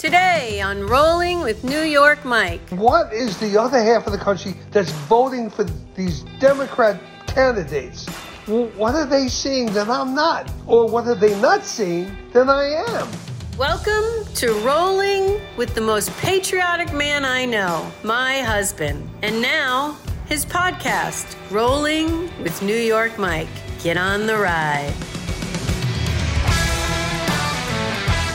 Today on Rolling with New York Mike. What is the other half of the country that's voting for these Democrat candidates? What are they seeing that I'm not? Or what are they not seeing that I am? Welcome to Rolling with the most patriotic man I know, my husband. And now, his podcast, Rolling with New York Mike. Get on the ride.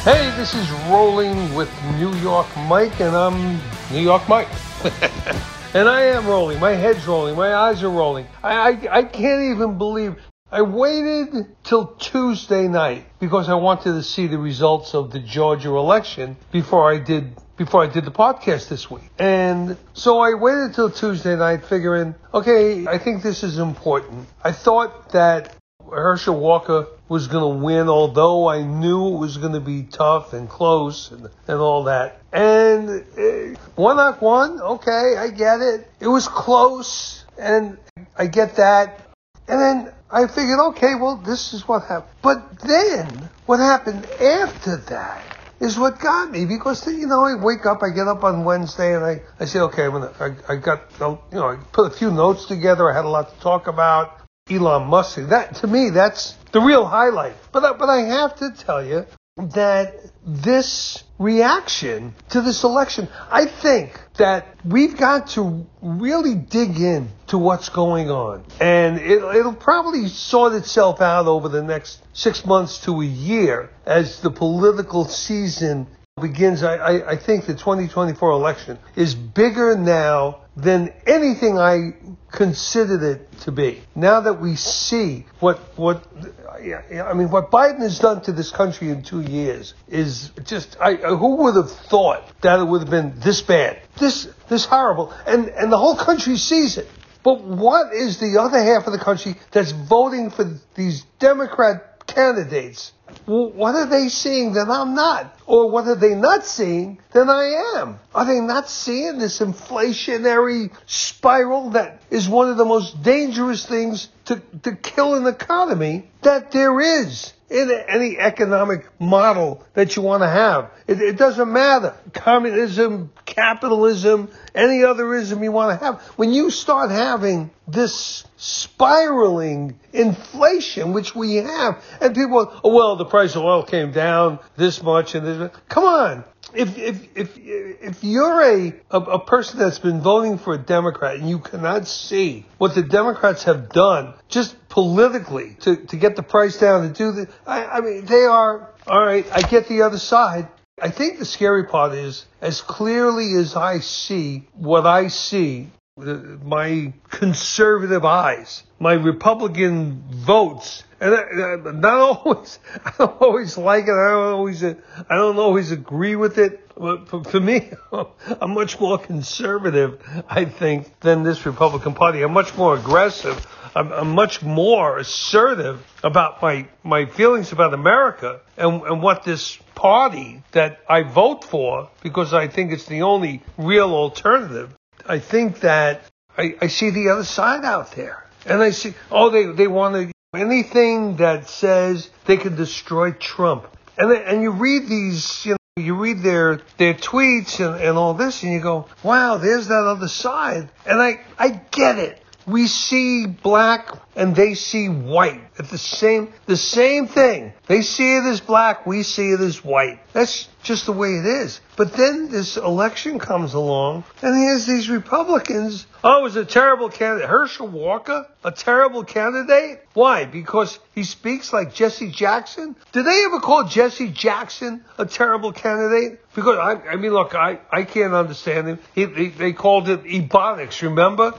Hey, this is Rolling with New York Mike, and I'm New York Mike. and I am rolling. My head's rolling. My eyes are rolling. I, I, I can't even believe. I waited till Tuesday night because I wanted to see the results of the Georgia election before I did before I did the podcast this week. And so I waited till Tuesday night figuring, okay, I think this is important. I thought that Herschel Walker was going to win, although I knew it was going to be tough and close and, and all that. And uh, one knock one, okay, I get it. It was close, and I get that. And then I figured, okay, well, this is what happened. But then what happened after that is what got me because you know I wake up, I get up on Wednesday, and I I say, okay, I'm gonna, I I got you know I put a few notes together. I had a lot to talk about. Elon Musk. That to me, that's the real highlight. But but I have to tell you that this reaction to this election, I think that we've got to really dig in to what's going on. And it, it'll probably sort itself out over the next six months to a year as the political season begins. I, I, think the 2024 election is bigger now than anything I considered it to be. Now that we see what what I mean, what Biden has done to this country in two years is just. I, who would have thought that it would have been this bad, this this horrible, and and the whole country sees it. But what is the other half of the country that's voting for these Democrat candidates. what are they seeing that I'm not? Or what are they not seeing that I am? Are they not seeing this inflationary spiral that is one of the most dangerous things to, to kill an economy that there is? In any economic model that you want to have. It, it, doesn't matter. Communism, capitalism, any other ism you want to have. When you start having this spiraling inflation, which we have, and people, oh, well, the price of oil came down this much and this. Come on. If, if, if, if you're a, a, a person that's been voting for a Democrat and you cannot see what the Democrats have done just politically to, to get the price down to do the, I, I mean, they are, all right, I get the other side. I think the scary part is as clearly as I see what I see, my conservative eyes, my Republican votes, and I, not always, I don't always like it. I don't always, I don't always agree with it. But for, for me, I'm much more conservative, I think, than this Republican Party. I'm much more aggressive. I'm, I'm much more assertive about my, my feelings about America and, and what this party that I vote for, because I think it's the only real alternative. I think that I, I see the other side out there. And I see, oh, they, they want to, anything that says they can destroy Trump. And, and you read these, you know, you read their their tweets and, and all this and you go, wow, there's that other side. And I, I get it. We see black and they see white. It's the same, the same thing. They see it as black, we see it as white. That's just the way it is. But then this election comes along, and here's these Republicans. Oh, it was a terrible candidate. Herschel Walker, a terrible candidate? Why? Because he speaks like Jesse Jackson? Did they ever call Jesse Jackson a terrible candidate? Because I, I mean, look, I, I can't understand him. He, they, they called it ebonics, remember?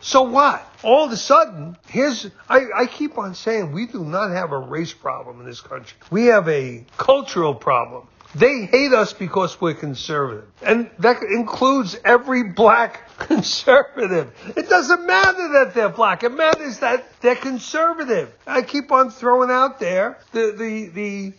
So what? All of a sudden, here's, I, I keep on saying we do not have a race problem in this country. We have a cultural problem. They hate us because we're conservative. And that includes every black conservative. It doesn't matter that they're black. It matters that they're conservative. I keep on throwing out there the, the, the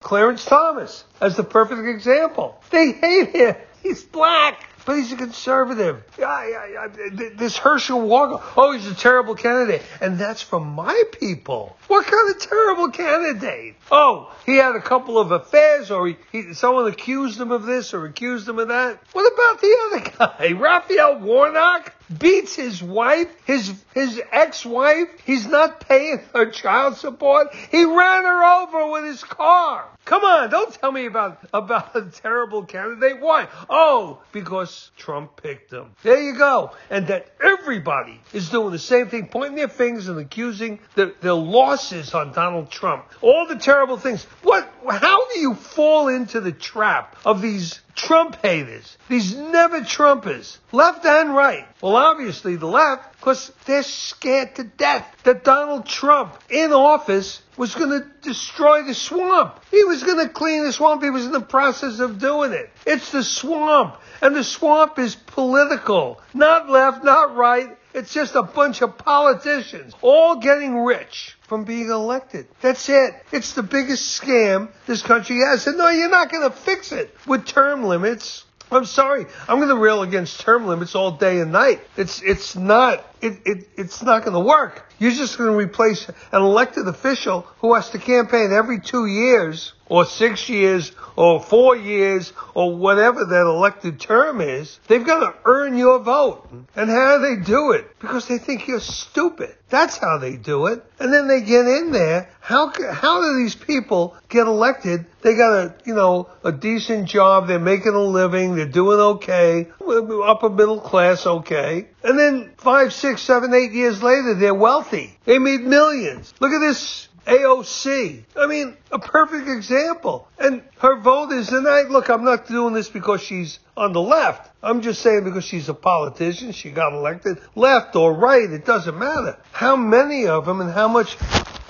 Clarence Thomas as the perfect example. They hate him. He's black. But he's a conservative. I, I, I, this Herschel Walker, oh, he's a terrible candidate. And that's from my people. What kind of terrible candidate? Oh, he had a couple of affairs, or he, he, someone accused him of this or accused him of that. What about the other guy, Raphael Warnock? Beats his wife, his his ex-wife. He's not paying her child support. He ran her over with his car. Come on, don't tell me about about a terrible candidate. Why? Oh, because Trump picked him. There you go. And that everybody is doing the same thing, pointing their fingers and accusing the, the losses on Donald Trump. All the terrible things. What? How do you fall into the trap of these Trump haters, these never Trumpers, left and right. Well, obviously the left, because they're scared to death that Donald Trump in office was going to destroy the swamp. He was going to clean the swamp. He was in the process of doing it. It's the swamp. And the swamp is political, not left, not right. It's just a bunch of politicians all getting rich from being elected. That's it. It's the biggest scam this country has. And no, you're not going to fix it with term limits. I'm sorry. I'm going to rail against term limits all day and night. It's it's not it, it it's not going to work. You're just going to replace an elected official who has to campaign every two years or six years or four years or whatever that elected term is. They've got to earn your vote. And how do they do it? Because they think you're stupid. That's how they do it. And then they get in there. How, how do these people get elected? They got a, you know, a decent job. They're making a living. They're doing okay. Uh, upper middle class, okay. And then five, six, seven, eight years later, they're wealthy. They made millions. Look at this AOC. I mean, a perfect example. And her vote is, and I, look, I'm not doing this because she's on the left. I'm just saying because she's a politician, she got elected, left or right, it doesn't matter. How many of them and how much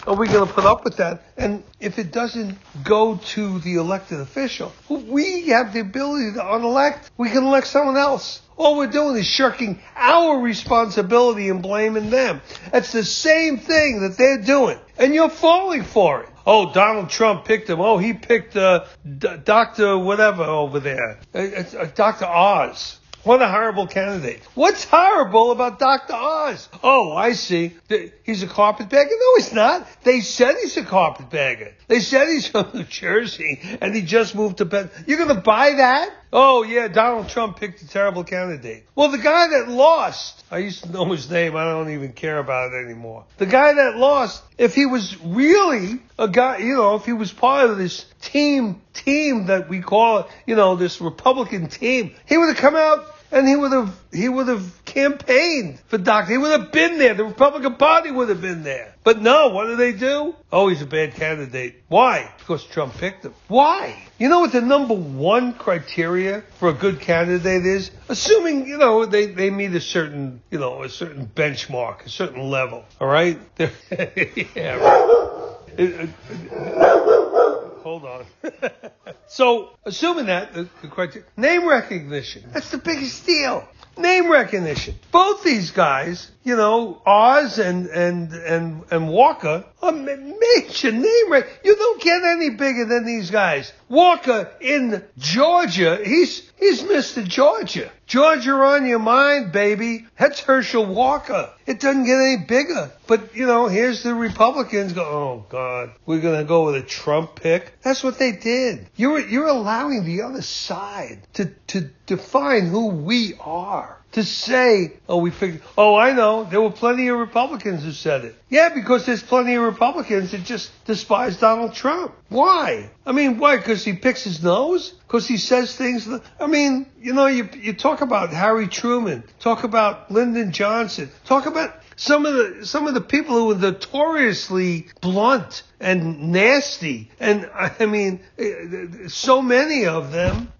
are we going to put up with that? And if it doesn't go to the elected official, we have the ability to unelect. We can elect someone else. All we're doing is shirking our responsibility and blaming them. That's the same thing that they're doing. And you're falling for it. Oh, Donald Trump picked him. Oh, he picked uh, D- Dr. whatever over there. Uh, uh, Dr. Oz. What a horrible candidate. What's horrible about Dr. Oz? Oh, I see. He's a carpetbagger? No, he's not. They said he's a carpetbagger. They said he's from New Jersey and he just moved to bed. You're going to buy that? Oh, yeah, Donald Trump picked a terrible candidate. Well, the guy that lost, I used to know his name. I don't even care about it anymore. The guy that lost, if he was really a guy, you know, if he was part of this team, team that we call you know, this Republican team, he would have come out and he would have he would have campaigned for Doctor. He would have been there. The Republican Party would have been there. But no, what do they do? Oh, he's a bad candidate. Why? Because Trump picked him. Why? You know what the number one criteria for a good candidate is? Assuming, you know, they, they meet a certain, you know, a certain benchmark, a certain level. All right? yeah. Hold on. so, assuming that, the, the criteria, name recognition. That's the biggest deal. Name recognition. Both these guys, you know, Oz and and and and Walker, are major name rec. You don't get any bigger than these guys. Walker in Georgia, he's he's Mr. Georgia. Georgia on your mind, baby. That's Herschel Walker. It doesn't get any bigger. But, you know, here's the Republicans go, oh, God, we're going to go with a Trump pick. That's what they did. You're, you're allowing the other side to, to define who we are to say, oh, we figured, oh, I know, there were plenty of Republicans who said it. Yeah, because there's plenty of Republicans that just despise Donald Trump. Why? I mean, why? Because he picks his nose? Because he says things. That, I mean, you know, you, you talk about Harry Truman, talk about Lyndon Johnson, talk about some of the some of the people who were notoriously blunt and nasty, and I mean, so many of them.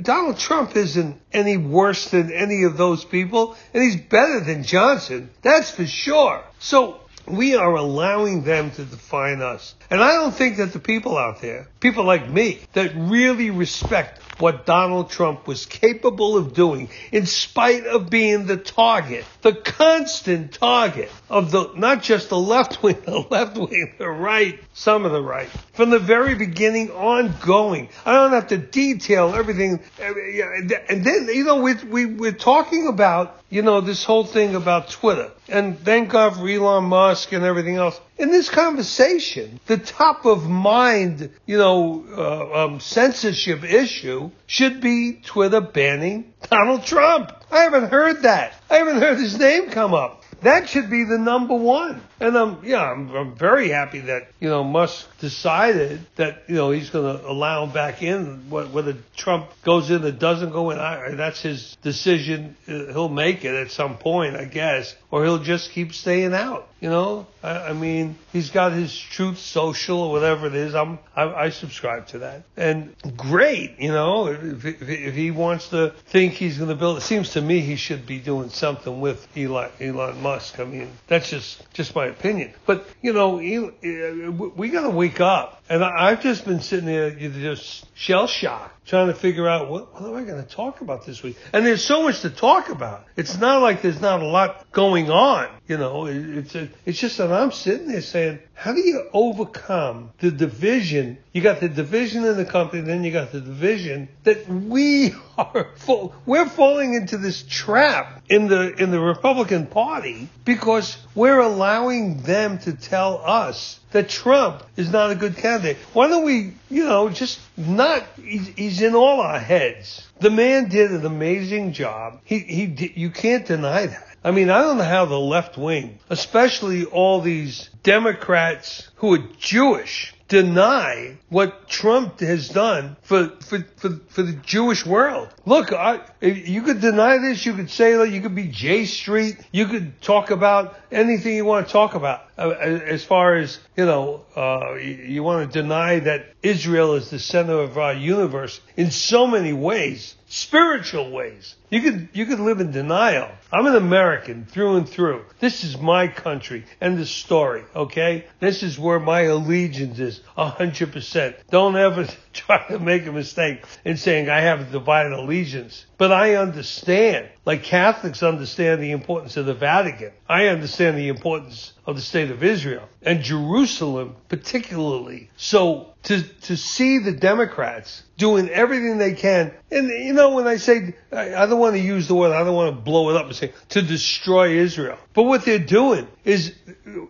Donald Trump isn't any worse than any of those people, and he's better than Johnson. That's for sure. So we are allowing them to define us. And I don't think that the people out there, people like me, that really respect what Donald Trump was capable of doing in spite of being the target, the constant target of the, not just the left wing, the left wing, the right, some of the right, from the very beginning ongoing. I don't have to detail everything. And then, you know, we, we, we're talking about, you know, this whole thing about Twitter. And thank God for Elon Musk and everything else. In this conversation, the top of mind, you know, uh, um, censorship issue should be Twitter banning Donald Trump. I haven't heard that. I haven't heard his name come up. That should be the number one. And I'm, yeah, I'm, I'm very happy that, you know, Musk decided that, you know, he's going to allow him back in. Whether Trump goes in or doesn't go in, I, that's his decision. Uh, he'll make it at some point, I guess, or he'll just keep staying out. You know, I, I mean, he's got his Truth Social or whatever it is. I'm, I, I subscribe to that, and great. You know, if, if, if he wants to think he's going to build, it seems to me he should be doing something with Elon, Elon Musk. I mean, that's just just my opinion. But you know, we got to wake up. And I've just been sitting there just shell shocked, trying to figure out what, what am I going to talk about this week. And there's so much to talk about. It's not like there's not a lot going on. You know, it's a, it's just that I'm sitting there saying, how do you overcome the division? You got the division in the company, then you got the division that we are full, we're falling into this trap in the in the Republican Party because we're allowing them to tell us that Trump is not a good candidate. Why don't we, you know, just not? He's, he's in all our heads. The man did an amazing job. He he you can't deny that. I mean, I don't know how the left wing, especially all these Democrats who are Jewish, deny what Trump has done for, for, for, for the Jewish world. Look, I, you could deny this. You could say that you could be J Street. You could talk about anything you want to talk about. Uh, as far as, you know, uh, you, you want to deny that Israel is the center of our universe in so many ways spiritual ways. You could you could live in denial. I'm an American through and through. This is my country and the story, okay? This is where my allegiance is, a hundred percent. Don't ever try to make a mistake in saying I have a divided allegiance. But I understand, like Catholics understand the importance of the Vatican. I understand the importance of the state of Israel and Jerusalem particularly. So to to see the Democrats doing everything they can, and you know when I say I don't want to use the word, I don't want to blow it up and say to destroy Israel, but what they're doing is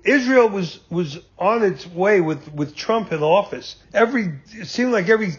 Israel was was on its way with with Trump in office. Every it seemed like every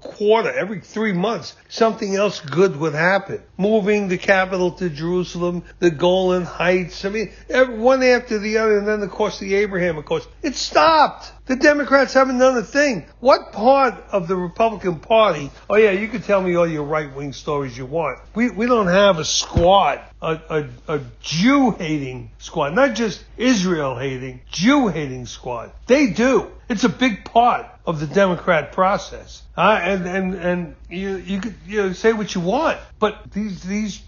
quarter, every three months, something else good would happen. Moving the capital to Jerusalem, the Golan Heights. I mean, one after the other, and then of course the Abraham, of course, it stopped. The Democrats haven't done a thing. What part of the Republican Party? Oh yeah, you can tell me all your right wing stories you want. We we don't have a squad, a a, a Jew hating squad, not just Israel hating, Jew hating squad. They do. It's a big part of the Democrat process. Uh, and and and you you could you know, say what you want, but these these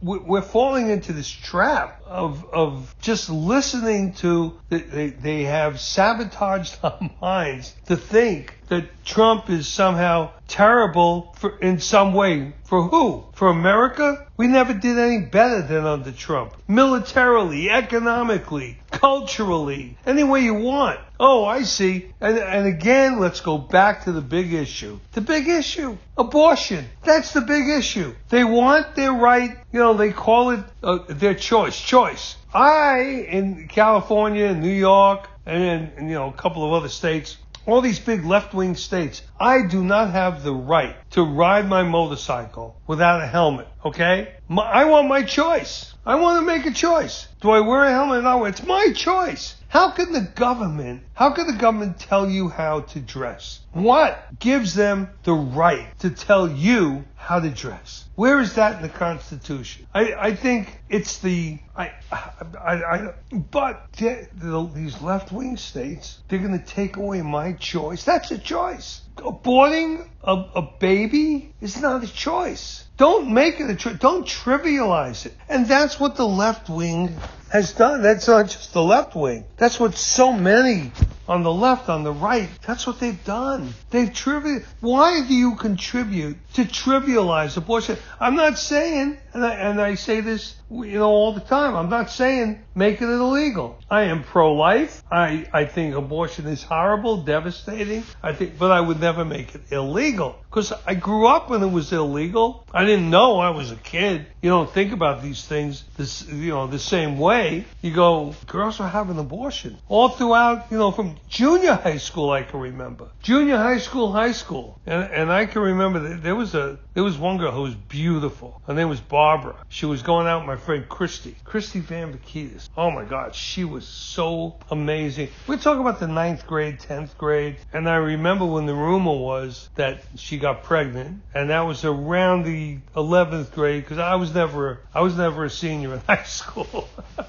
we're falling into this trap of of just listening to they they have sabotaged our minds to think that Trump is somehow terrible for in some way for who? For America? We never did any better than under Trump. Militarily, economically, culturally, any way you want. Oh, I see. And, and again, let's go back to the big issue. The big issue. Abortion. That's the big issue. They want their right, you know, they call it uh, their choice. Choice. I, in California, in New York, and, and, you know, a couple of other states, all these big left wing states, I do not have the right to ride my motorcycle without a helmet, okay? My, I want my choice. I want to make a choice. Do I wear a helmet? or not? it's my choice. How can the government, how can the government tell you how to dress? What gives them the right to tell you how to dress? Where is that in the Constitution? I, I think it's the I I, I but the, these left wing states they're going to take away my choice. That's a choice. Aborting a, a baby is not a choice. Don't make it a choice. Don't trivialize it. And that's what the left wing has done. That's not just the left wing. That's what so many on the left, on the right, that's what they've done. They've trivial. Why do you contribute to trivialize abortion? I'm not saying, and I, and I say this, you know, all the time. I'm not saying making it illegal. I am pro-life. I, I think abortion is horrible, devastating. I think, but I would never make it illegal because I grew up when it was illegal. Didn't know I was a kid. You don't think about these things this, you know, the same way. You go, girls are having abortion all throughout, you know, from junior high school. I can remember junior high school, high school, and and I can remember that there was a there was one girl who was beautiful. Her name was Barbara. She was going out with my friend Christy, Christy Van Vakitis. Oh my God, she was so amazing. We're talking about the ninth grade, tenth grade, and I remember when the rumor was that she got pregnant, and that was around the eleventh grade because I was never I was never a senior in high school.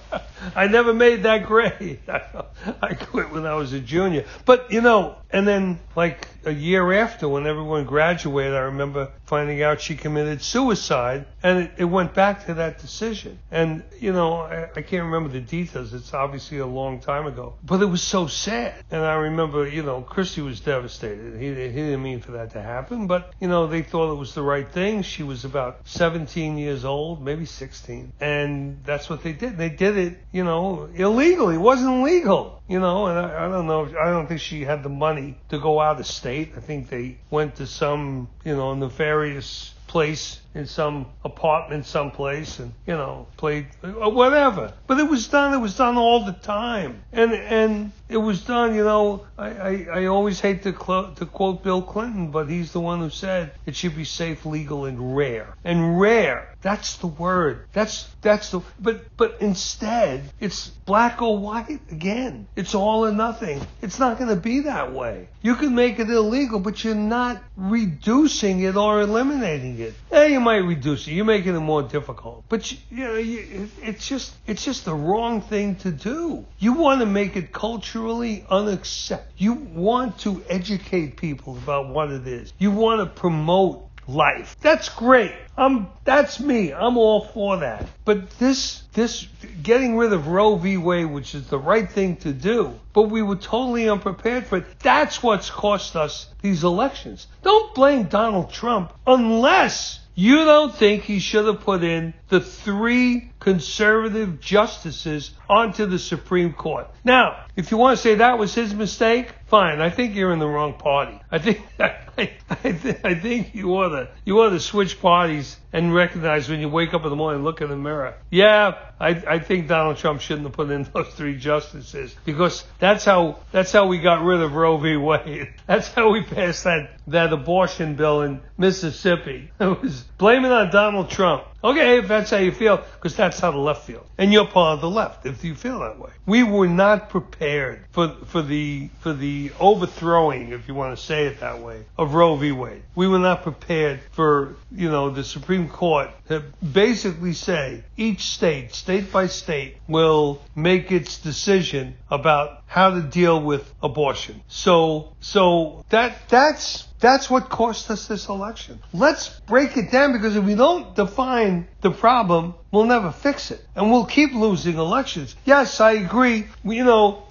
I never made that grade. I quit when I was a junior. But you know, and then like a year after, when everyone graduated, I remember finding out she committed suicide, and it, it went back to that decision. And you know, I, I can't remember the details. It's obviously a long time ago, but it was so sad. And I remember, you know, Christy was devastated. He, he didn't mean for that to happen, but you know, they thought it was the right thing. She was about 17 years old, maybe 16, and that's what they did. They did it, you know, illegally. It wasn't legal you know, and I, I don't know. I don't think she had the money to go out of state. I think they went to some, you know, nefarious place in some apartment someplace and you know played or whatever but it was done it was done all the time and and it was done you know i i, I always hate to, cl- to quote bill clinton but he's the one who said it should be safe legal and rare and rare that's the word that's that's the but but instead it's black or white again it's all or nothing it's not going to be that way you can make it illegal but you're not reducing it or eliminating it yeah, you might reduce it. You're making it more difficult. But you, you know, you, it's just it's just the wrong thing to do. You want to make it culturally unacceptable. You want to educate people about what it is. You want to promote life. That's great. I'm that's me. I'm all for that. But this this getting rid of Roe v. Wade, which is the right thing to do, but we were totally unprepared for it. That's what's cost us these elections. Don't blame Donald Trump unless you don't think he should have put in the three conservative justices onto the Supreme Court. Now, if you want to say that was his mistake, fine. I think you're in the wrong party. I think I, I, th- I think you ought to you ought to switch parties and recognize when you wake up in the morning, look in the mirror. Yeah, I, I think Donald Trump shouldn't have put in those three justices because that's how that's how we got rid of Roe v. Wade. That's how we passed that that abortion bill in Mississippi. It was blaming on Donald Trump. Okay, if that's how you feel, because that's how the left feels, and you're part of the left if you feel that way. We were not prepared for for the for the overthrowing, if you want to say it that way, of Roe v. Wade. We were not prepared for you know the Supreme Court to basically say each state, state by state, will make its decision about how to deal with abortion. So so that that's that's what cost us this election. Let's break it down because if we don't define the problem, we'll never fix it. And we'll keep losing elections. Yes, I agree. You know,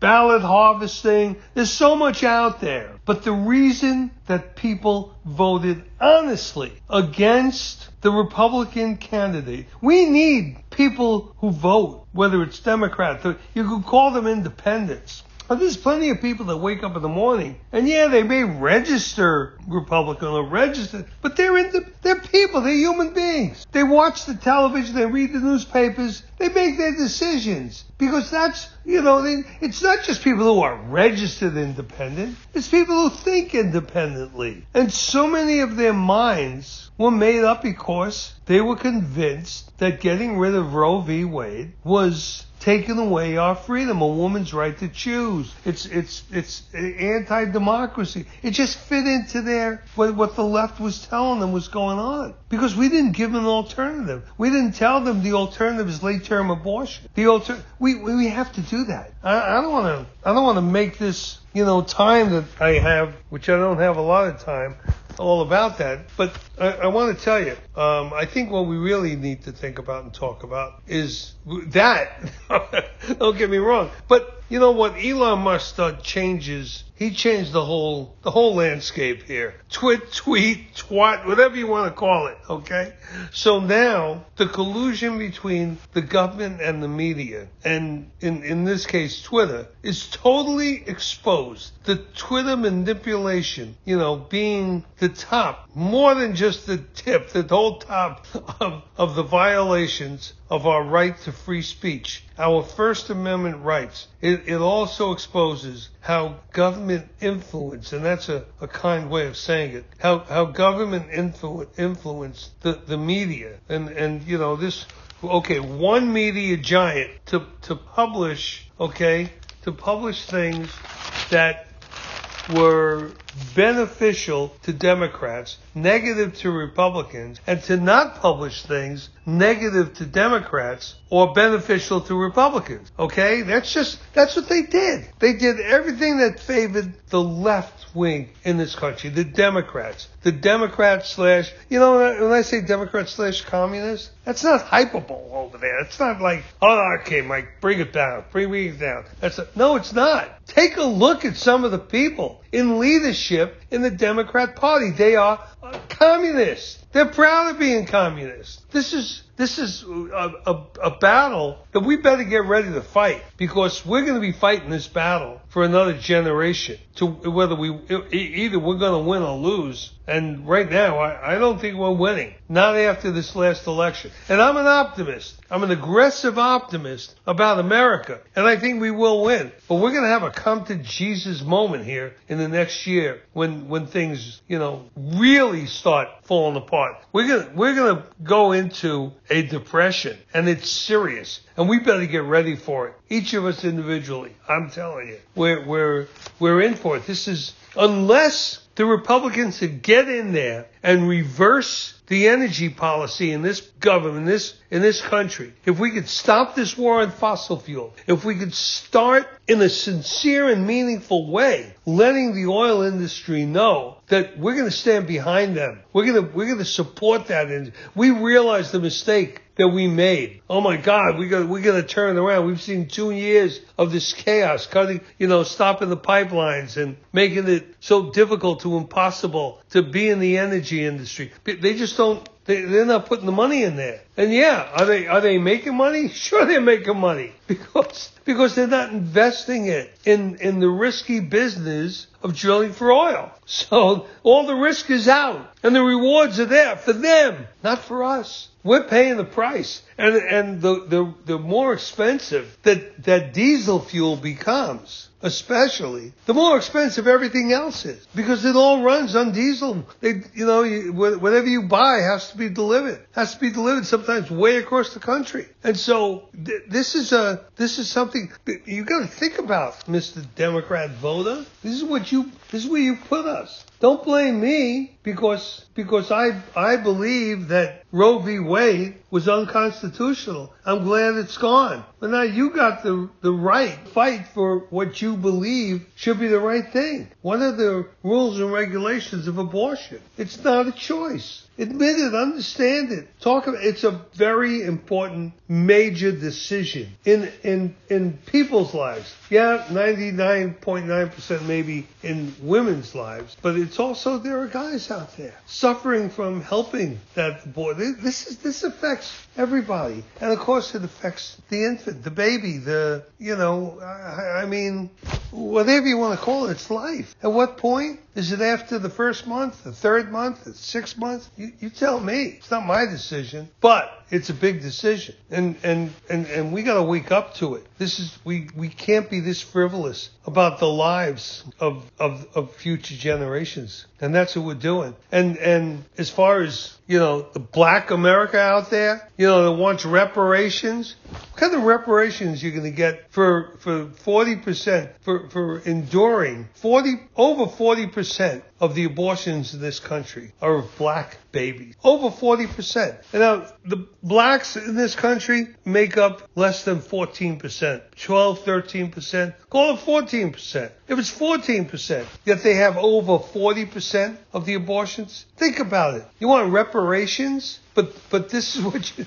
ballot harvesting, there's so much out there. But the reason that people voted honestly against the Republican candidate, we need people who vote, whether it's Democrat, you could call them independents. But there's plenty of people that wake up in the morning, and yeah, they may register Republican or register, but they're into, they're people, they're human beings. They watch the television, they read the newspapers, they make their decisions because that's you know they, it's not just people who are registered independent, it's people who think independently, and so many of their minds were made up because they were convinced that getting rid of Roe v. Wade was taking away our freedom, a woman's right to choose. It's it's it's anti-democracy. It just fit into their what, what the left was telling them was going on because we didn't give them an alternative. We didn't tell them the alternative is late-term abortion. The alter we we have to do that. I, I don't want to I don't want to make this you know time that I have, which I don't have a lot of time all about that. But I, I want to tell you, um, I think what we really need to think about and talk about is that. Don't get me wrong, but you know what? Elon Musk changes. He changed the whole the whole landscape here. Twit, tweet, twat, whatever you want to call it. Okay. So now the collusion between the government and the media, and in in this case Twitter, is totally exposed. The Twitter manipulation, you know, being the top, more than just the tip, the whole top of of the violations of our right to free speech, our First Amendment rights. It, it also exposes how government influence, and that's a, a kind way of saying it, how, how government influ- influence the, the media. And, and, you know, this, okay, one media giant to, to publish, okay, to publish things that were beneficial to Democrats, negative to Republicans, and to not publish things negative to Democrats or beneficial to Republicans. Okay? That's just, that's what they did. They did everything that favored the left wing in this country, the Democrats. The Democrats slash, you know, when I say Democrat slash communist, that's not hyperbole over there. It's not like, oh, okay, Mike, bring it down, bring it down. That's a, no, it's not. Take a look at some of the people in leadership in the Democrat Party. They are communists. They're proud of being communists. This is this is a, a, a, battle that we better get ready to fight because we're going to be fighting this battle for another generation. To whether we either we're going to win or lose. And right now, I, I don't think we're winning. Not after this last election. And I'm an optimist. I'm an aggressive optimist about America. And I think we will win. But we're going to have a come to Jesus moment here in the next year when, when things, you know, really start falling apart. We're to, we're to go into a depression and it's serious and we better get ready for it. Each of us individually. I'm telling you, we're, we're, we're in for it. This is, unless the Republicans get in there and reverse the energy policy in this government, in this, in this country, if we could stop this war on fossil fuel, if we could start in a sincere and meaningful way, letting the oil industry know that we're going to stand behind them. We're going to, we're going to support that. And we realize the mistake that we made. Oh my God, we got we got to turn around. We've seen two years of this chaos, cutting, you know, stopping the pipelines and making it so difficult to impossible to be in the energy industry. They just don't they, they're not putting the money in there. And yeah, are they are they making money? Sure, they're making money because because they're not investing it in in the risky business of drilling for oil. So all the risk is out, and the rewards are there for them, not for us. We're paying the price. And, and the, the, the more expensive that, that diesel fuel becomes, especially, the more expensive everything else is because it all runs on diesel. They, you know, you, whatever you buy has to be delivered, has to be delivered sometimes way across the country. And so th- this is a, this is something you got to think about, Mr. Democrat voter. This is what you, this is where you put us. Don't blame me because because I I believe that Roe v. Wade was unconstitutional. I'm glad it's gone. But now you got the the right fight for what you believe should be the right thing. What are the rules and regulations of abortion? It's not a choice. Admit it, understand it. Talk about it's a very important major decision in in in people's lives. Yeah, 99.9% maybe in women's lives, but it's also there are guys out there suffering from helping that boy. This is this affects everybody, and of course it affects the infant, the baby, the you know, I, I mean, whatever you want to call it, it's life. At what point is it after the first month, the third month, the sixth month? You, you tell me. It's not my decision, but it's a big decision, and and and and we got to wake up to it. This is we we can't be this frivolous about the lives of of of future generations, and that's what we're doing. And and as far as you know, the black America out there, you know, that wants reparations. What kind of reparations you're going to get for for 40% for for enduring 40 over 40% 40% of the abortions in this country are of black babies. Over 40%. And now the blacks in this country make up less than 14%. 12, 13%. Call it 14%. If it's 14%, yet they have over 40% of the abortions, think about it. You want reparations? But but this is what you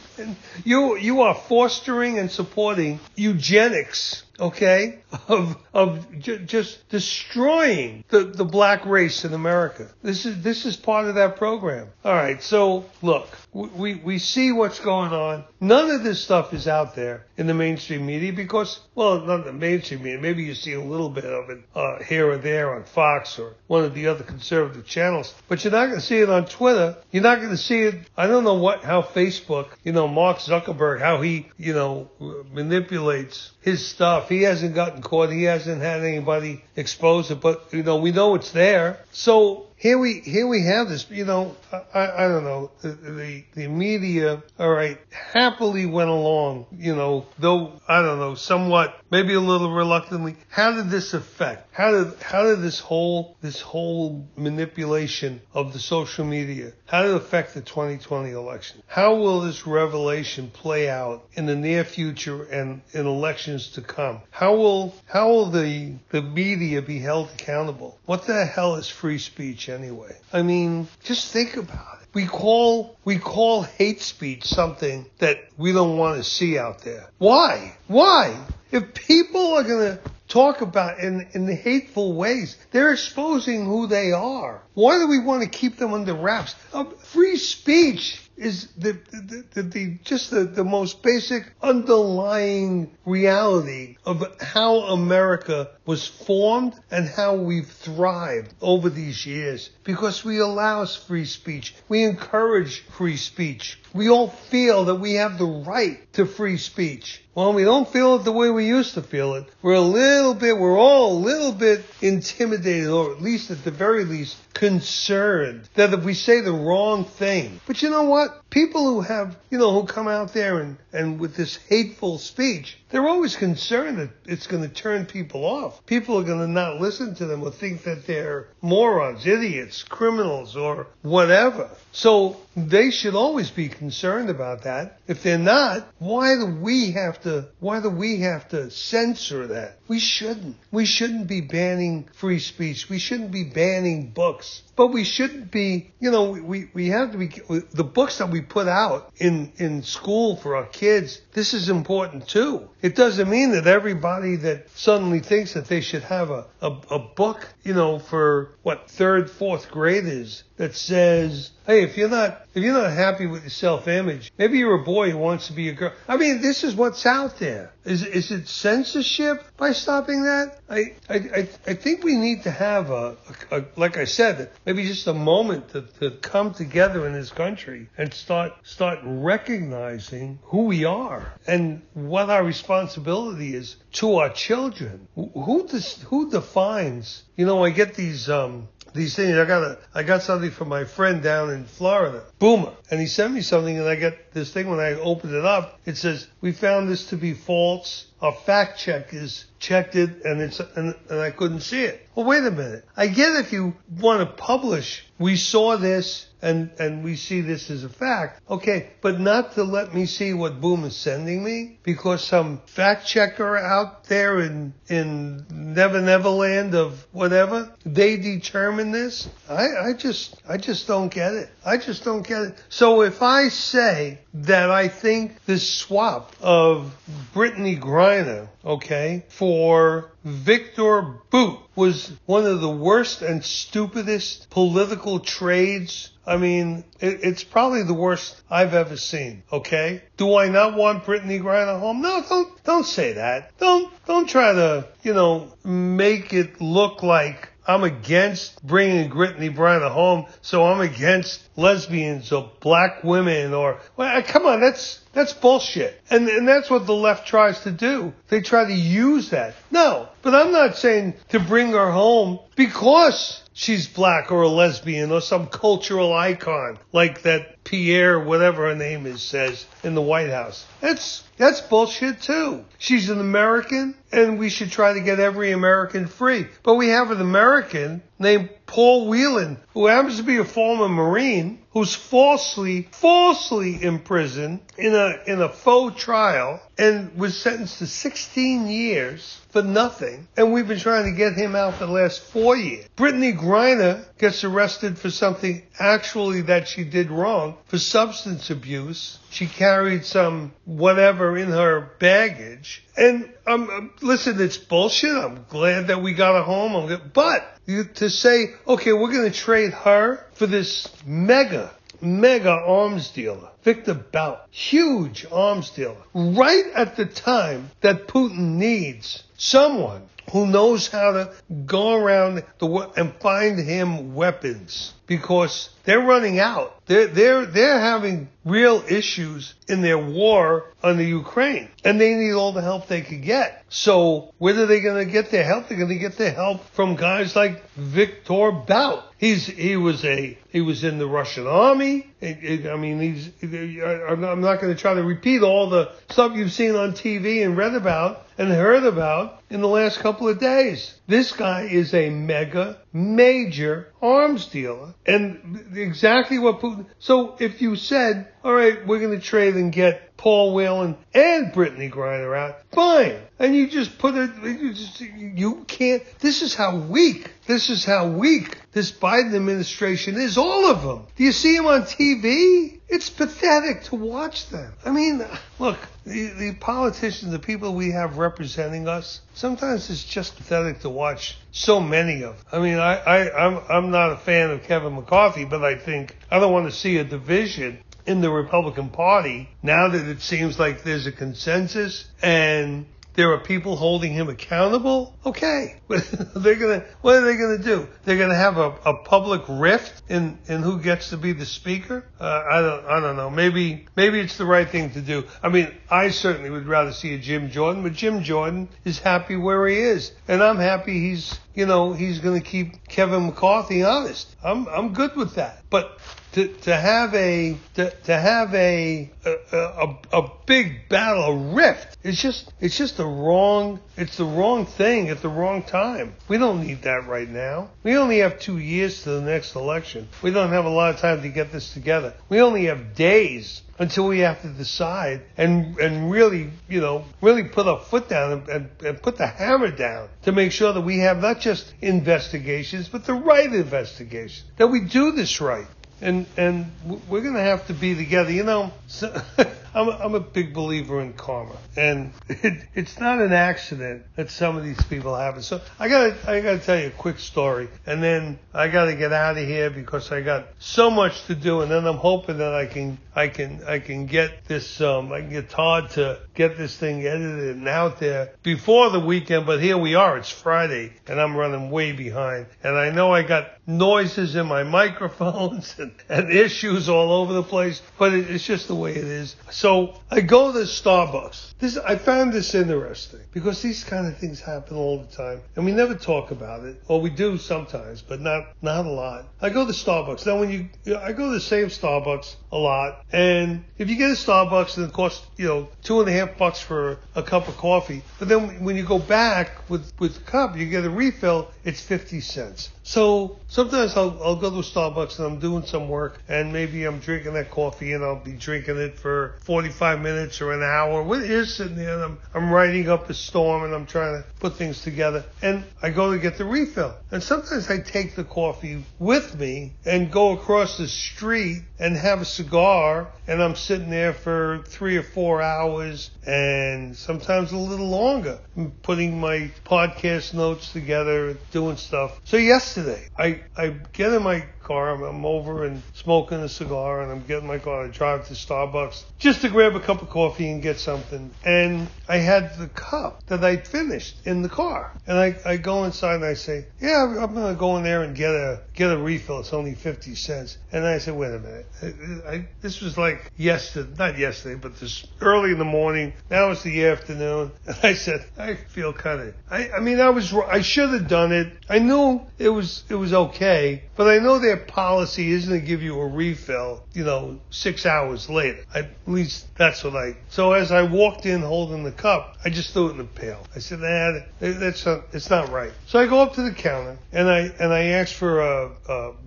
you you are fostering and supporting eugenics, okay? Of of just destroying the, the black race in America. This is this is part of that program. All right. So look, we we see what's going on. None of this stuff is out there in the mainstream media because well, not the mainstream media. Maybe you see a little bit of it uh, here or there on Fox or one of the other conservative channels, but you're not going to see it on Twitter. You're not going to see it. I don't know what how Facebook, you know, Mark Zuckerberg, how he, you know, manipulates his stuff. He hasn't gotten caught. He hasn't had anybody expose it, but you know, we know it's there. So here we here we have this. You know, I, I don't know. The, the the media, all right, happily went along. You know, though I don't know, somewhat, maybe a little reluctantly. How did this affect? How did how did this whole this whole manipulation of the social media? How did it affect the 2020 election? How will this revelation play out in the near future and in elections to come? How will how will the the media be held accountable? What the hell is free speech anyway? I mean, just think about it. We call we call hate speech something that we don't want to see out there. Why? Why? If people are going to talk about in, in hateful ways. They're exposing who they are. Why do we want to keep them under wraps? Uh, free speech is the, the, the, the just the, the most basic underlying reality of how America was formed and how we've thrived over these years because we allow free speech. We encourage free speech. We all feel that we have the right to free speech. Well, we don't feel it the way we used to feel it. We're a little bit, we're all a little bit intimidated, or at least at the very least, concerned that if we say the wrong thing. But you know what? People who have, you know, who come out there and, and with this hateful speech, they're always concerned that it's going to turn people off. People are going to not listen to them or think that they're morons, idiots, criminals, or whatever. So they should always be concerned about that. If they're not, why do we have to, why do we have to censor that? We shouldn't. We shouldn't be banning free speech. We shouldn't be banning books. But we shouldn't be, you know, we, we have to be, the books that we put out in, in school for our kids, this is important too. It doesn't mean that everybody that suddenly thinks that they should have a, a, a book, you know, for what, third, fourth graders that says, hey, if you're not, if you're not happy with your self-image, maybe you're a boy who wants to be a girl. I mean, this is what's out there. Is, is it censorship by stopping that? I, I, I I think we need to have a, a, a like I said, maybe just a moment to, to come together in this country and start, start recognizing who we are and what our responsibility is to our children. Who, who defines, you know, I get these, um, these things. I got a, I got something from my friend down in Florida, Boomer, and he sent me something, and I get this thing when I opened it up. It says we found this to be false. Our fact check is checked it, and it's and, and I couldn't see it. Well, wait a minute. I get if you want to publish. We saw this and and we see this as a fact. Okay, but not to let me see what Boom is sending me because some fact checker out there in in Never Neverland of whatever they determine this. I I just I just don't get it. I just don't get it. So if I say that I think this swap of Brittney Griner, okay, for Victor Bout was one of the worst and stupidest political trades. I mean, it, it's probably the worst I've ever seen. Okay. Do I not want Brittney Griner home? No, don't, don't say that. Don't, don't try to, you know, make it look like I'm against bringing Brittney Griner home, so I'm against lesbians or black women or well, come on, that's that's bullshit. And and that's what the left tries to do. They try to use that. No, but I'm not saying to bring her home because she's black or a lesbian or some cultural icon like that Pierre, whatever her name is, says in the White House. That's that's bullshit too. She's an American and we should try to get every American free. But we have an American named Paul Whelan, who happens to be a former Marine, who's falsely, falsely imprisoned in a, in a faux trial and was sentenced to 16 years for nothing. And we've been trying to get him out for the last four years. Brittney Griner gets arrested for something actually that she did wrong for substance abuse. She carried some whatever in her baggage. And um, um listen, it's bullshit. I'm glad that we got her home. But to say, okay, we're going to trade her for this mega, mega arms dealer, Victor Bout, huge arms dealer, right at the time that Putin needs someone who knows how to go around the and find him weapons because they're running out. They're they're they're having real issues in their war on the Ukraine, and they need all the help they could get. So where are they going to get their help? They're going to get their help from guys like Victor Bout. He's he was a he was in the Russian army. I mean, he's. I'm not going to try to repeat all the stuff you've seen on TV and read about and heard about in the last couple of days. This guy is a mega, major arms dealer. And exactly what Putin. So if you said, all right, we're going to trade and get Paul Whelan and Brittney Griner out, fine. And you just put it, you, just, you can't, this is how weak, this is how weak this Biden administration is. All of them. Do you see him on TV? It's pathetic to watch them. I mean, look, the, the politicians, the people we have representing us, sometimes it's just pathetic to watch so many of. I mean, I, I, I'm, I'm not a fan of Kevin McCarthy, but I think I don't want to see a division in the Republican Party now that it seems like there's a consensus and there are people holding him accountable. Okay, they're gonna. What are they gonna do? They're gonna have a, a public rift in in who gets to be the speaker. Uh, I don't. I don't know. Maybe maybe it's the right thing to do. I mean, I certainly would rather see a Jim Jordan, but Jim Jordan is happy where he is, and I'm happy he's you know he's gonna keep Kevin McCarthy honest. I'm I'm good with that. But to, to have a to, to have a a, a a big battle, a rift. It's just it's just the wrong it's the wrong thing at the wrong time. We don't need that right now. We only have two years to the next election. We don't have a lot of time to get this together. We only have days until we have to decide and and really you know really put our foot down and, and, and, put the hammer down to make sure that we have not just investigations but the right investigation that we do this right and and we're going to have to be together. You know, so, I'm a, I'm a big believer in karma, and it, it's not an accident that some of these people have it. So I got I got to tell you a quick story, and then I got to get out of here because I got so much to do, and then I'm hoping that I can I can I can get this um I can get Todd to get this thing edited and out there before the weekend. But here we are, it's Friday, and I'm running way behind, and I know I got noises in my microphones and, and issues all over the place, but it, it's just the way it is. So I go to Starbucks. This I found this interesting because these kind of things happen all the time, and we never talk about it, or we do sometimes, but not not a lot. I go to Starbucks. Now when you I go to the same Starbucks a lot, and if you get a Starbucks and it costs you know two and a half bucks for a cup of coffee, but then when you go back with with the cup, you get a refill. It's fifty cents. So sometimes I'll, I'll go to Starbucks and I'm doing some work and maybe I'm drinking that coffee and I'll be drinking it for 45 minutes or an hour. We're here sitting there and I'm, I'm writing up a storm and I'm trying to put things together and I go to get the refill. And sometimes I take the coffee with me and go across the street and have a cigar and I'm sitting there for three or four hours and sometimes a little longer. I'm putting my podcast notes together, doing stuff. So yesterday, I, I get in my car. I'm, I'm over and smoking a cigar, and I'm getting my car. I drive to Starbucks just to grab a cup of coffee and get something. And I had the cup that I finished in the car, and I, I go inside and I say, "Yeah, I'm gonna go in there and get a get a refill. It's only fifty cents." And I said, "Wait a minute. I, I, this was like yesterday, not yesterday, but this early in the morning. Now it's the afternoon." And I said, "I feel kind of. I, I mean, I was I should have done it. I knew it was it was okay, but I know they're policy isn't to give you a refill, you know, six hours later. At least that's what I. So as I walked in holding the cup, I just threw it in the pail. I said, nah, that's not, it's not right. So I go up to the counter and I and I ask for a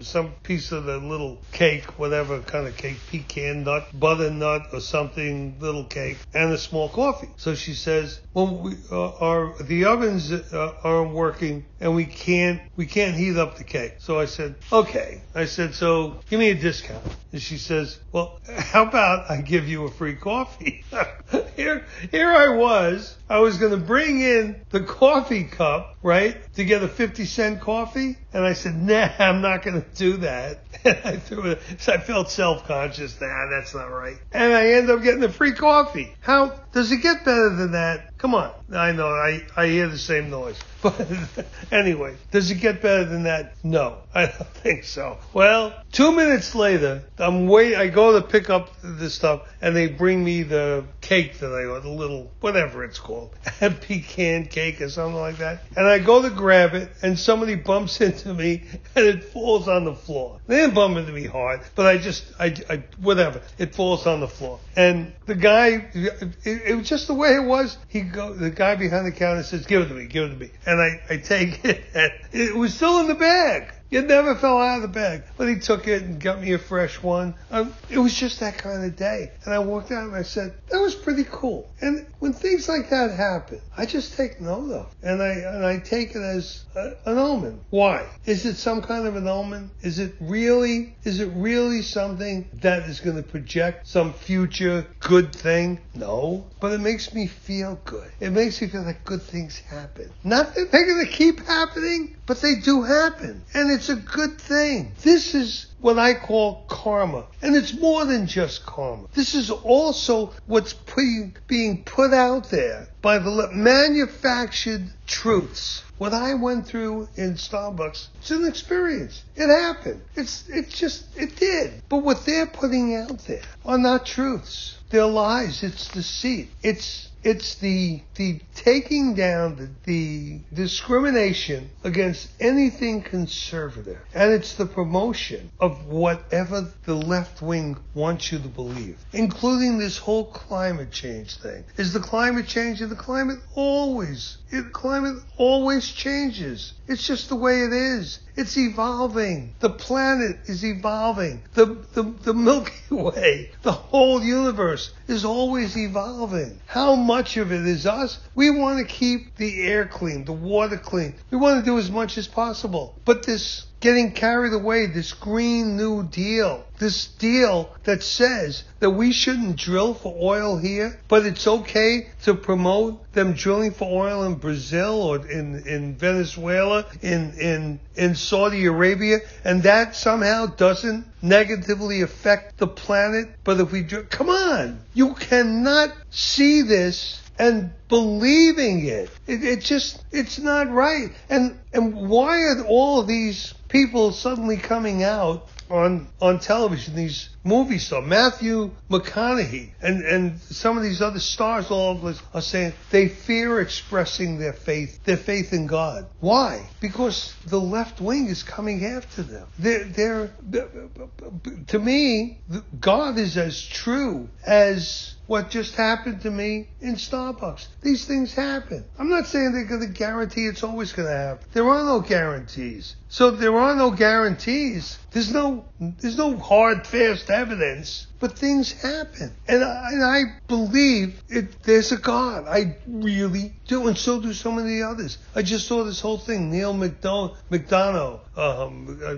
some piece of the little cake, whatever kind of cake, pecan nut, butternut or something, little cake, and a small coffee. So she says, well, we, uh, our the ovens uh, aren't working and we can't we can't heat up the cake. So I said, okay. I said, so give me a discount. And she says, well, how about I give you a free coffee? here, here I was. I was going to bring in the coffee cup, right, to get a 50 cent coffee. And I said, nah, I'm not going to do that. And I threw it. So I felt self-conscious. Nah, that's not right. And I end up getting a free coffee. How does it get better than that? Come on. I know. I, I hear the same noise. But anyway, does it get better than that? No, I don't think so. Well, two minutes later, I'm wait. I go to pick up the stuff, and they bring me the cake that I ordered, the little whatever it's called, a pecan cake or something like that. And I go to grab it, and somebody bumps into me, and it falls on the floor. They didn't bump into me hard, but I just, I, I whatever, it falls on the floor. And the guy, it, it was just the way it was. He go, the guy behind the counter says, "Give it to me, give it to me," and I, I take it, and it was still in the bag. It never fell out of the bag. But he took it and got me a fresh one. Um, it was just that kind of day. And I walked out and I said, that was pretty cool. And when things like that happen, I just take note of. And I, and I take it as a, an omen. Why? Is it some kind of an omen? Is it really, is it really something that is going to project some future good thing? No. But it makes me feel good. It makes me feel like good things happen. Not that they're going to keep happening, but they do happen. And it's a good thing. This is what I call karma. And it's more than just karma. This is also what's being put out there by the manufactured truths. What I went through in Starbucks, it's an experience. It happened. It's, it just, it did. But what they're putting out there are not truths. They're lies. It's deceit. It's it's the the taking down the, the discrimination against anything conservative, and it's the promotion of whatever the left wing wants you to believe, including this whole climate change thing. Is the climate change changing? The climate always, climate always changes. It's just the way it is. It's evolving. The planet is evolving. The, the, the Milky Way, the whole universe is always evolving. How much of it is us? We want to keep the air clean, the water clean. We want to do as much as possible. But this getting carried away, this Green New Deal, this deal that says that we shouldn't drill for oil here, but it's okay to promote them drilling for oil in Brazil or in, in Venezuela, in, in, in Saudi Arabia, and that somehow doesn't negatively affect the planet. But if we do, come on, you cannot see this and believing it. it. It, just, it's not right. And, and why are all these people suddenly coming out on on television, these movie stars, Matthew McConaughey, and and some of these other stars all over are saying they fear expressing their faith, their faith in God. Why? Because the left wing is coming after them. They're, they're to me, God is as true as what just happened to me in Starbucks. These things happen. I'm not saying they're going to guarantee it's always going to happen. There are no guarantees. So there are no guarantees. There's no there's no hard fast evidence but things happen. And I, and I believe it, there's a God. I really do. And so do so many others. I just saw this whole thing. Neal McDonough, McDonough um, uh,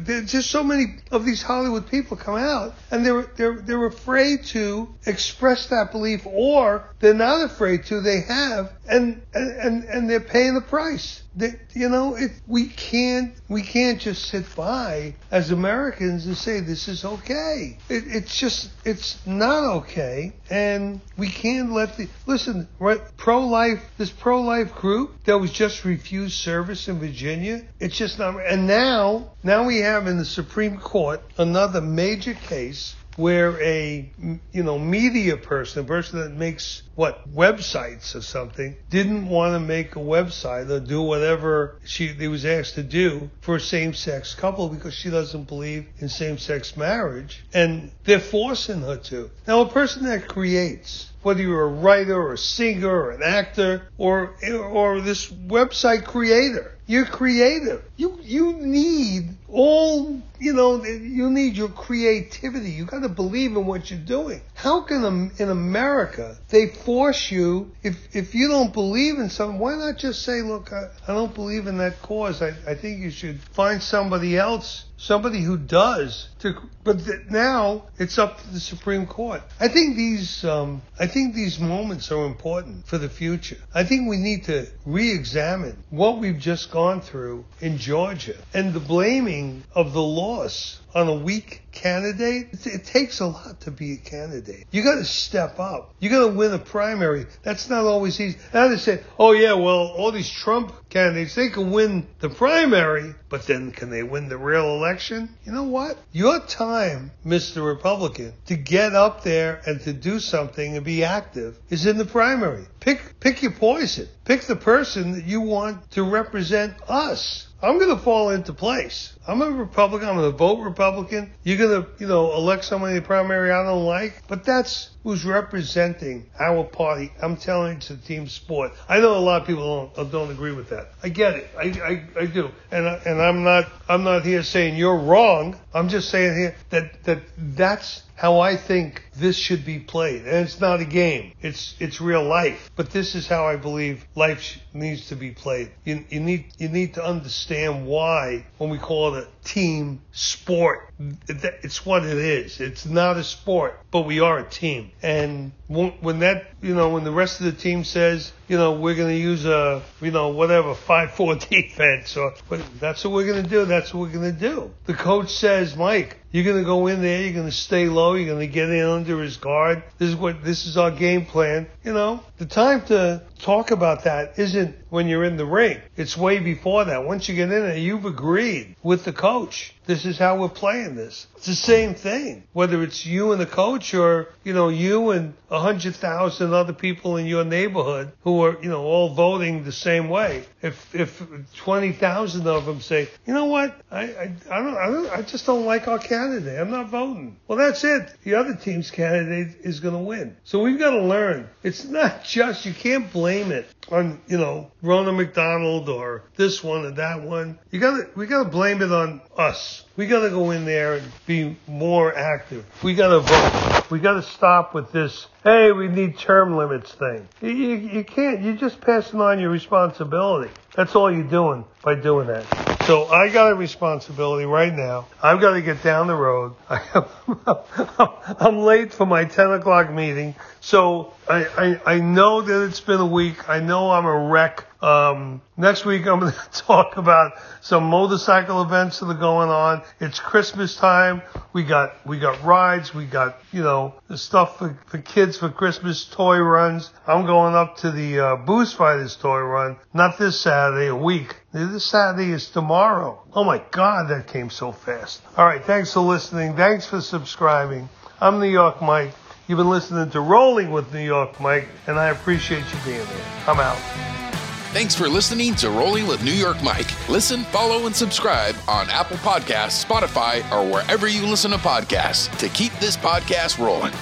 there's just so many of these Hollywood people come out and they're, they're, they're afraid to express that belief or they're not afraid to. They have and, and, and they're paying the price. That, you know, we can't, we can't just sit by as Americans and say this is okay. It, it's just, it's not okay. And we can't let the, listen, right, pro-life, this pro-life group that was just refused service in Virginia, it's just not, and now, now we have in the Supreme Court another major case where a you know media person, a person that makes what websites or something, didn't want to make a website or do whatever she he was asked to do for a same-sex couple because she doesn't believe in same-sex marriage, and they're forcing her to. Now, a person that creates whether you're a writer or a singer or an actor or or this website creator. You're creative. You you need all you know. You need your creativity. You got to believe in what you're doing. How can in America they force you if if you don't believe in something? Why not just say, look, I, I don't believe in that cause. I, I think you should find somebody else somebody who does to but th- now it's up to the supreme court i think these um, i think these moments are important for the future i think we need to re-examine what we've just gone through in georgia and the blaming of the loss on a weak candidate, it takes a lot to be a candidate. You got to step up. You got to win a primary. That's not always easy. Now they say, oh yeah, well, all these Trump candidates, they can win the primary, but then can they win the real election? You know what? Your time, Mr. Republican, to get up there and to do something and be active is in the primary. Pick, pick your poison. Pick the person that you want to represent us. I'm going to fall into place. I'm a Republican. I'm going to vote Republican. You're going to, you know, elect somebody in the primary I don't like. But that's who's representing our party. I'm telling it's a team sport. I know a lot of people don't, uh, don't agree with that. I get it. I, I, I do. And, I, and I'm not, I'm not here saying you're wrong. I'm just saying here that, that that's how I think this should be played. And it's not a game. It's it's real life. But this is how I believe life needs to be played. You, you need you need to understand why when we call it a team sport, it's what it is. It's not a sport, but we are a team. And when that you know when the rest of the team says you know we're going to use a you know whatever five four defense or but that's what we're going to do. That's what we're going to do. The coach says, Mike, you're going to go in there. You're going to stay low. You're going to get in under his guard. This is what this is our game plan. You know, the time to talk about that isn't when you're in the ring. It's way before that. Once you get in there, you've agreed with the coach. This is how we're playing this. It's the same thing. Whether it's you and the coach or, you know, you and a hundred thousand other people in your neighborhood who are, you know, all voting the same way. If, if 20,000 of them say, you know what? I, I, I don't, I don't, I just don't like our candidate. I'm not voting. Well, that's it. The other team's candidate is going to win. So we've got to learn. It's not just, you can't blame it on, you know, Ronald McDonald or this one or that one. You gotta, we gotta blame it on us. We gotta go in there and be more active. We gotta vote. We gotta stop with this, hey, we need term limits thing. You, you, you can't, you're just passing on your responsibility. That's all you're doing by doing that. So I got a responsibility right now. I've got to get down the road. I'm late for my 10 o'clock meeting. So I, I, I know that it's been a week. I know I'm a wreck. Um, next week I'm going to talk about some motorcycle events that are going on. It's Christmas time. We got we got rides. We got you know the stuff for, for kids for Christmas toy runs. I'm going up to the uh, Boozefighters toy run. Not this Saturday, a week. This Saturday is tomorrow. Oh my God, that came so fast. All right, thanks for listening. Thanks for subscribing. I'm New York Mike. You've been listening to Rolling with New York Mike, and I appreciate you being there. I'm out. Thanks for listening to Rolling with New York Mike. Listen, follow, and subscribe on Apple Podcasts, Spotify, or wherever you listen to podcasts to keep this podcast rolling.